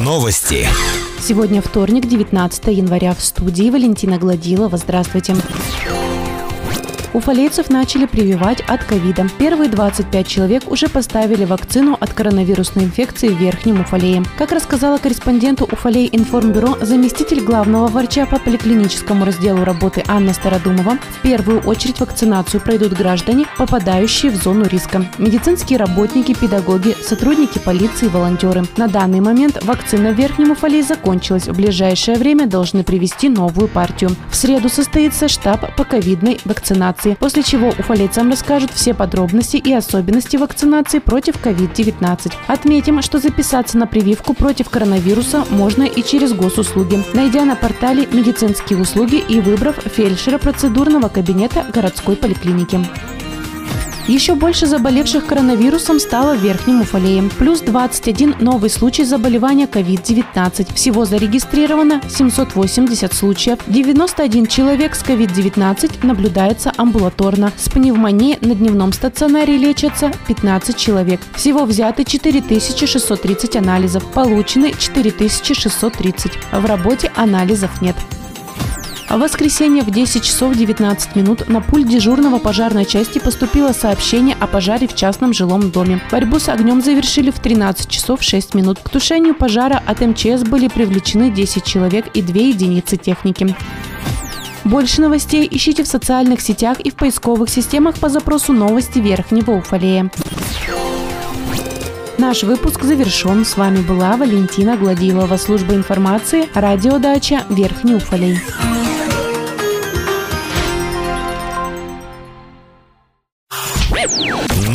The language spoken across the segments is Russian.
Новости. Сегодня вторник, 19 января. В студии Валентина Гладилова. Здравствуйте. Уфалейцев начали прививать от ковида. Первые 25 человек уже поставили вакцину от коронавирусной инфекции в Верхнем Уфалее. Как рассказала корреспонденту Уфалей информбюро заместитель главного врача по поликлиническому разделу работы Анна Стародумова, в первую очередь вакцинацию пройдут граждане, попадающие в зону риска. Медицинские работники, педагоги, сотрудники полиции, волонтеры. На данный момент вакцина в Верхнем Уфалее закончилась. В ближайшее время должны привести новую партию. В среду состоится штаб по ковидной вакцинации вакцинации, после чего уфалейцам расскажут все подробности и особенности вакцинации против COVID-19. Отметим, что записаться на прививку против коронавируса можно и через госуслуги, найдя на портале медицинские услуги и выбрав фельдшера процедурного кабинета городской поликлиники. Еще больше заболевших коронавирусом стало в Верхнем Уфалее. Плюс 21 новый случай заболевания COVID-19. Всего зарегистрировано 780 случаев. 91 человек с COVID-19 наблюдается амбулаторно. С пневмонией на дневном стационаре лечатся 15 человек. Всего взяты 4630 анализов. Получены 4630. В работе анализов нет. В воскресенье в 10 часов 19 минут на пульт дежурного пожарной части поступило сообщение о пожаре в частном жилом доме. Борьбу с огнем завершили в 13 часов 6 минут. К тушению пожара от МЧС были привлечены 10 человек и 2 единицы техники. Больше новостей ищите в социальных сетях и в поисковых системах по запросу «Новости Верхнего Уфалея». Наш выпуск завершен. С вами была Валентина Гладилова, служба информации, радиодача Верхний Уфалей.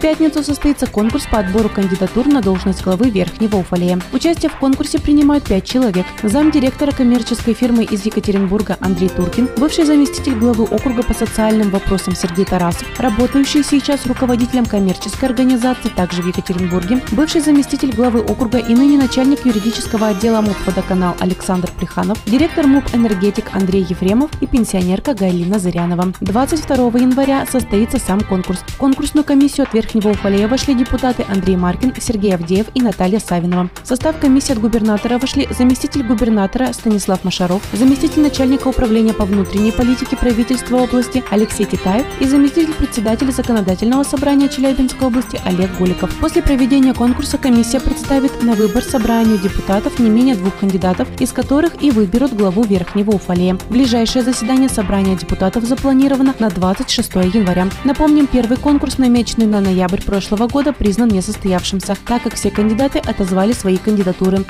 пятницу состоится конкурс по отбору кандидатур на должность главы Верхнего Уфалея. Участие в конкурсе принимают пять человек. Замдиректора коммерческой фирмы из Екатеринбурга Андрей Туркин, бывший заместитель главы округа по социальным вопросам Сергей Тарасов, работающий сейчас руководителем коммерческой организации также в Екатеринбурге, бывший заместитель главы округа и ныне начальник юридического отдела МУП «Водоканал» Александр Плеханов, директор МУП «Энергетик» Андрей Ефремов и пенсионерка Гайлина Зырянова. 22 января состоится сам конкурс. Конкурсную комиссию от Верхнего Верхнего Уфалея вошли депутаты Андрей Маркин, Сергей Авдеев и Наталья Савинова. В состав комиссии от губернатора вошли заместитель губернатора Станислав Машаров, заместитель начальника управления по внутренней политике правительства области Алексей Титаев и заместитель председателя законодательного собрания Челябинской области Олег Гуликов. После проведения конкурса комиссия представит на выбор собранию депутатов не менее двух кандидатов, из которых и выберут главу Верхнего Уфалея. Ближайшее заседание собрания депутатов запланировано на 26 января. Напомним, первый конкурс, намеченный на ноябрь ноябрь прошлого года признан несостоявшимся, так как все кандидаты отозвали свои кандидатуры.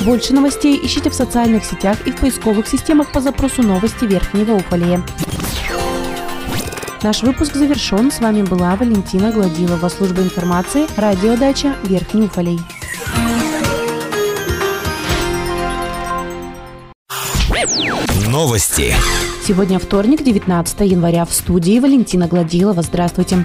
Больше новостей ищите в социальных сетях и в поисковых системах по запросу «Новости Верхнего Уфалея». Наш выпуск завершен. С вами была Валентина Гладилова, служба информации, радиодача Верхний Уфалей. Новости. Сегодня вторник, 19 января. В студии Валентина Гладилова. Здравствуйте.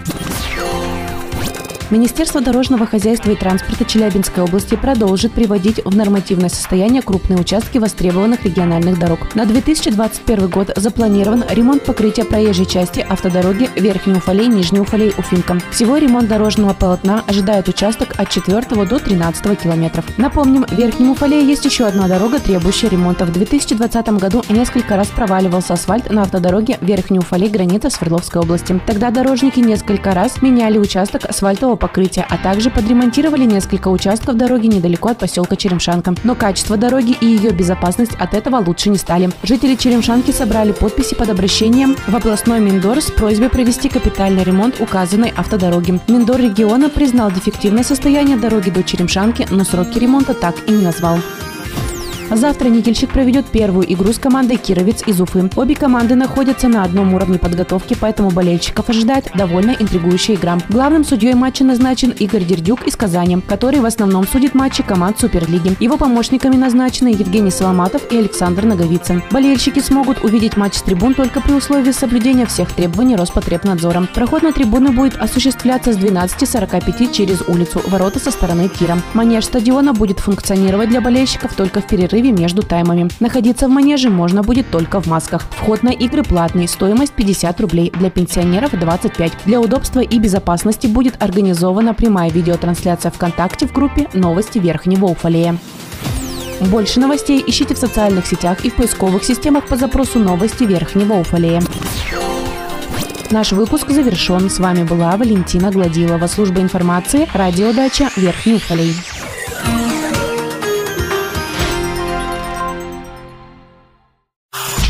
Министерство дорожного хозяйства и транспорта Челябинской области продолжит приводить в нормативное состояние крупные участки востребованных региональных дорог. На 2021 год запланирован ремонт покрытия проезжей части автодороги Верхний Уфалей, Нижний Уфалей, Уфимка. Всего ремонт дорожного полотна ожидает участок от 4 до 13 километров. Напомним, в Верхнем Уфалее есть еще одна дорога, требующая ремонта. В 2020 году несколько раз проваливался асфальт на автодороге Верхний Уфалей, граница Свердловской области. Тогда дорожники несколько раз меняли участок асфальтового покрытия, а также подремонтировали несколько участков дороги недалеко от поселка Черемшанка. Но качество дороги и ее безопасность от этого лучше не стали. Жители Черемшанки собрали подписи под обращением в областной Миндор с просьбой провести капитальный ремонт указанной автодороги. Миндор региона признал дефективное состояние дороги до Черемшанки, но сроки ремонта так и не назвал. Завтра Никельщик проведет первую игру с командой Кировец из Уфы. Обе команды находятся на одном уровне подготовки, поэтому болельщиков ожидает довольно интригующая игра. Главным судьей матча назначен Игорь Дердюк из Казани, который в основном судит матчи команд Суперлиги. Его помощниками назначены Евгений Соломатов и Александр Наговицын. Болельщики смогут увидеть матч с трибун только при условии соблюдения всех требований Роспотребнадзора. Проход на трибуны будет осуществляться с 12.45 через улицу, ворота со стороны тира. Манеж стадиона будет функционировать для болельщиков только в перерыве перерыве между таймами. Находиться в манеже можно будет только в масках. Вход на игры платный, стоимость 50 рублей, для пенсионеров 25. Для удобства и безопасности будет организована прямая видеотрансляция ВКонтакте в группе «Новости Верхнего Уфалея». Больше новостей ищите в социальных сетях и в поисковых системах по запросу «Новости Верхнего Уфалея». Наш выпуск завершен. С вами была Валентина Гладилова, служба информации, радиодача Верхний Уфалей.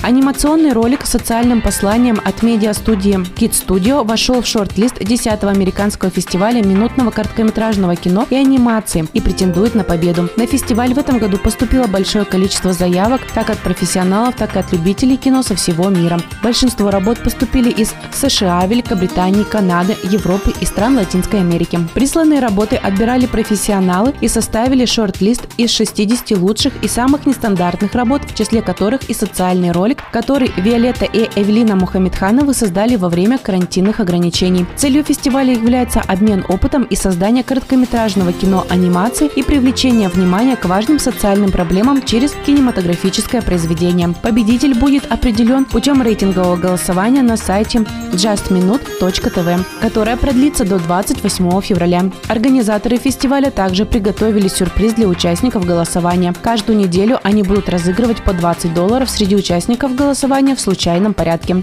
Анимационный ролик с социальным посланием от медиа-студии Kid Studio вошел в шорт-лист 10-го американского фестиваля минутного короткометражного кино и анимации и претендует на победу. На фестиваль в этом году поступило большое количество заявок как от профессионалов, так и от любителей кино со всего мира. Большинство работ поступили из США, Великобритании, Канады, Европы и стран Латинской Америки. Присланные работы отбирали профессионалы и составили шорт-лист из 60 лучших и самых нестандартных работ, в числе которых и социальный ролик проект, который Виолетта и Эвелина Мухаммедхановы создали во время карантинных ограничений. Целью фестиваля является обмен опытом и создание короткометражного кино анимации и привлечение внимания к важным социальным проблемам через кинематографическое произведение. Победитель будет определен путем рейтингового голосования на сайте justminute.tv, которое продлится до 28 февраля. Организаторы фестиваля также приготовили сюрприз для участников голосования. Каждую неделю они будут разыгрывать по 20 долларов среди участников участников голосования в случайном порядке.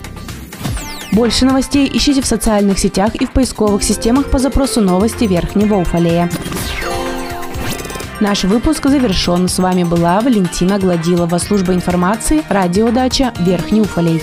Больше новостей ищите в социальных сетях и в поисковых системах по запросу новости Верхнего Уфалея. Наш выпуск завершен. С вами была Валентина Гладилова, служба информации, радиодача Верхний Уфалей.